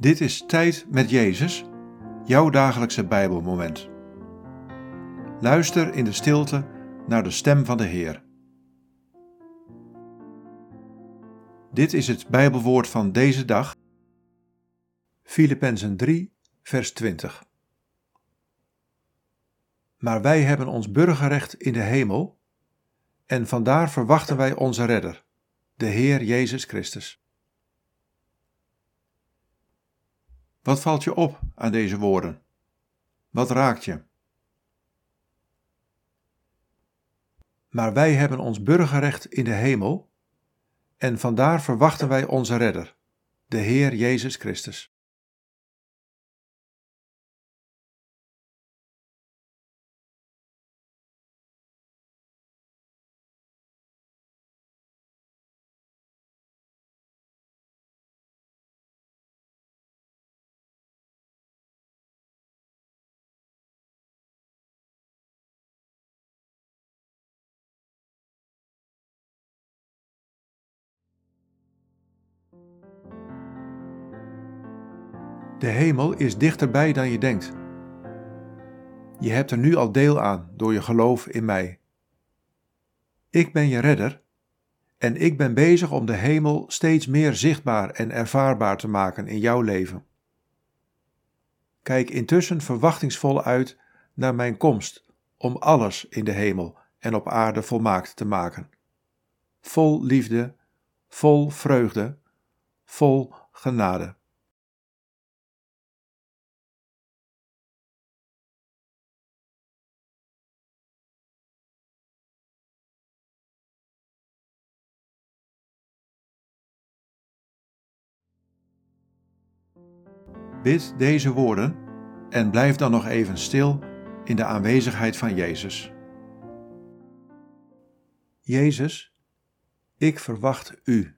Dit is Tijd met Jezus, jouw dagelijkse Bijbelmoment. Luister in de stilte naar de stem van de Heer. Dit is het Bijbelwoord van deze dag, Filippenzen 3, vers 20. Maar wij hebben ons burgerrecht in de hemel en vandaar verwachten wij onze redder, de Heer Jezus Christus. Wat valt je op aan deze woorden? Wat raakt je? Maar wij hebben ons burgerrecht in de hemel en vandaar verwachten wij onze redder, de Heer Jezus Christus. De hemel is dichterbij dan je denkt. Je hebt er nu al deel aan door je geloof in mij. Ik ben je redder en ik ben bezig om de hemel steeds meer zichtbaar en ervaarbaar te maken in jouw leven. Kijk intussen verwachtingsvol uit naar mijn komst om alles in de hemel en op aarde volmaakt te maken. Vol liefde, vol vreugde, vol genade. Bid deze woorden en blijf dan nog even stil in de aanwezigheid van Jezus. Jezus, ik verwacht U.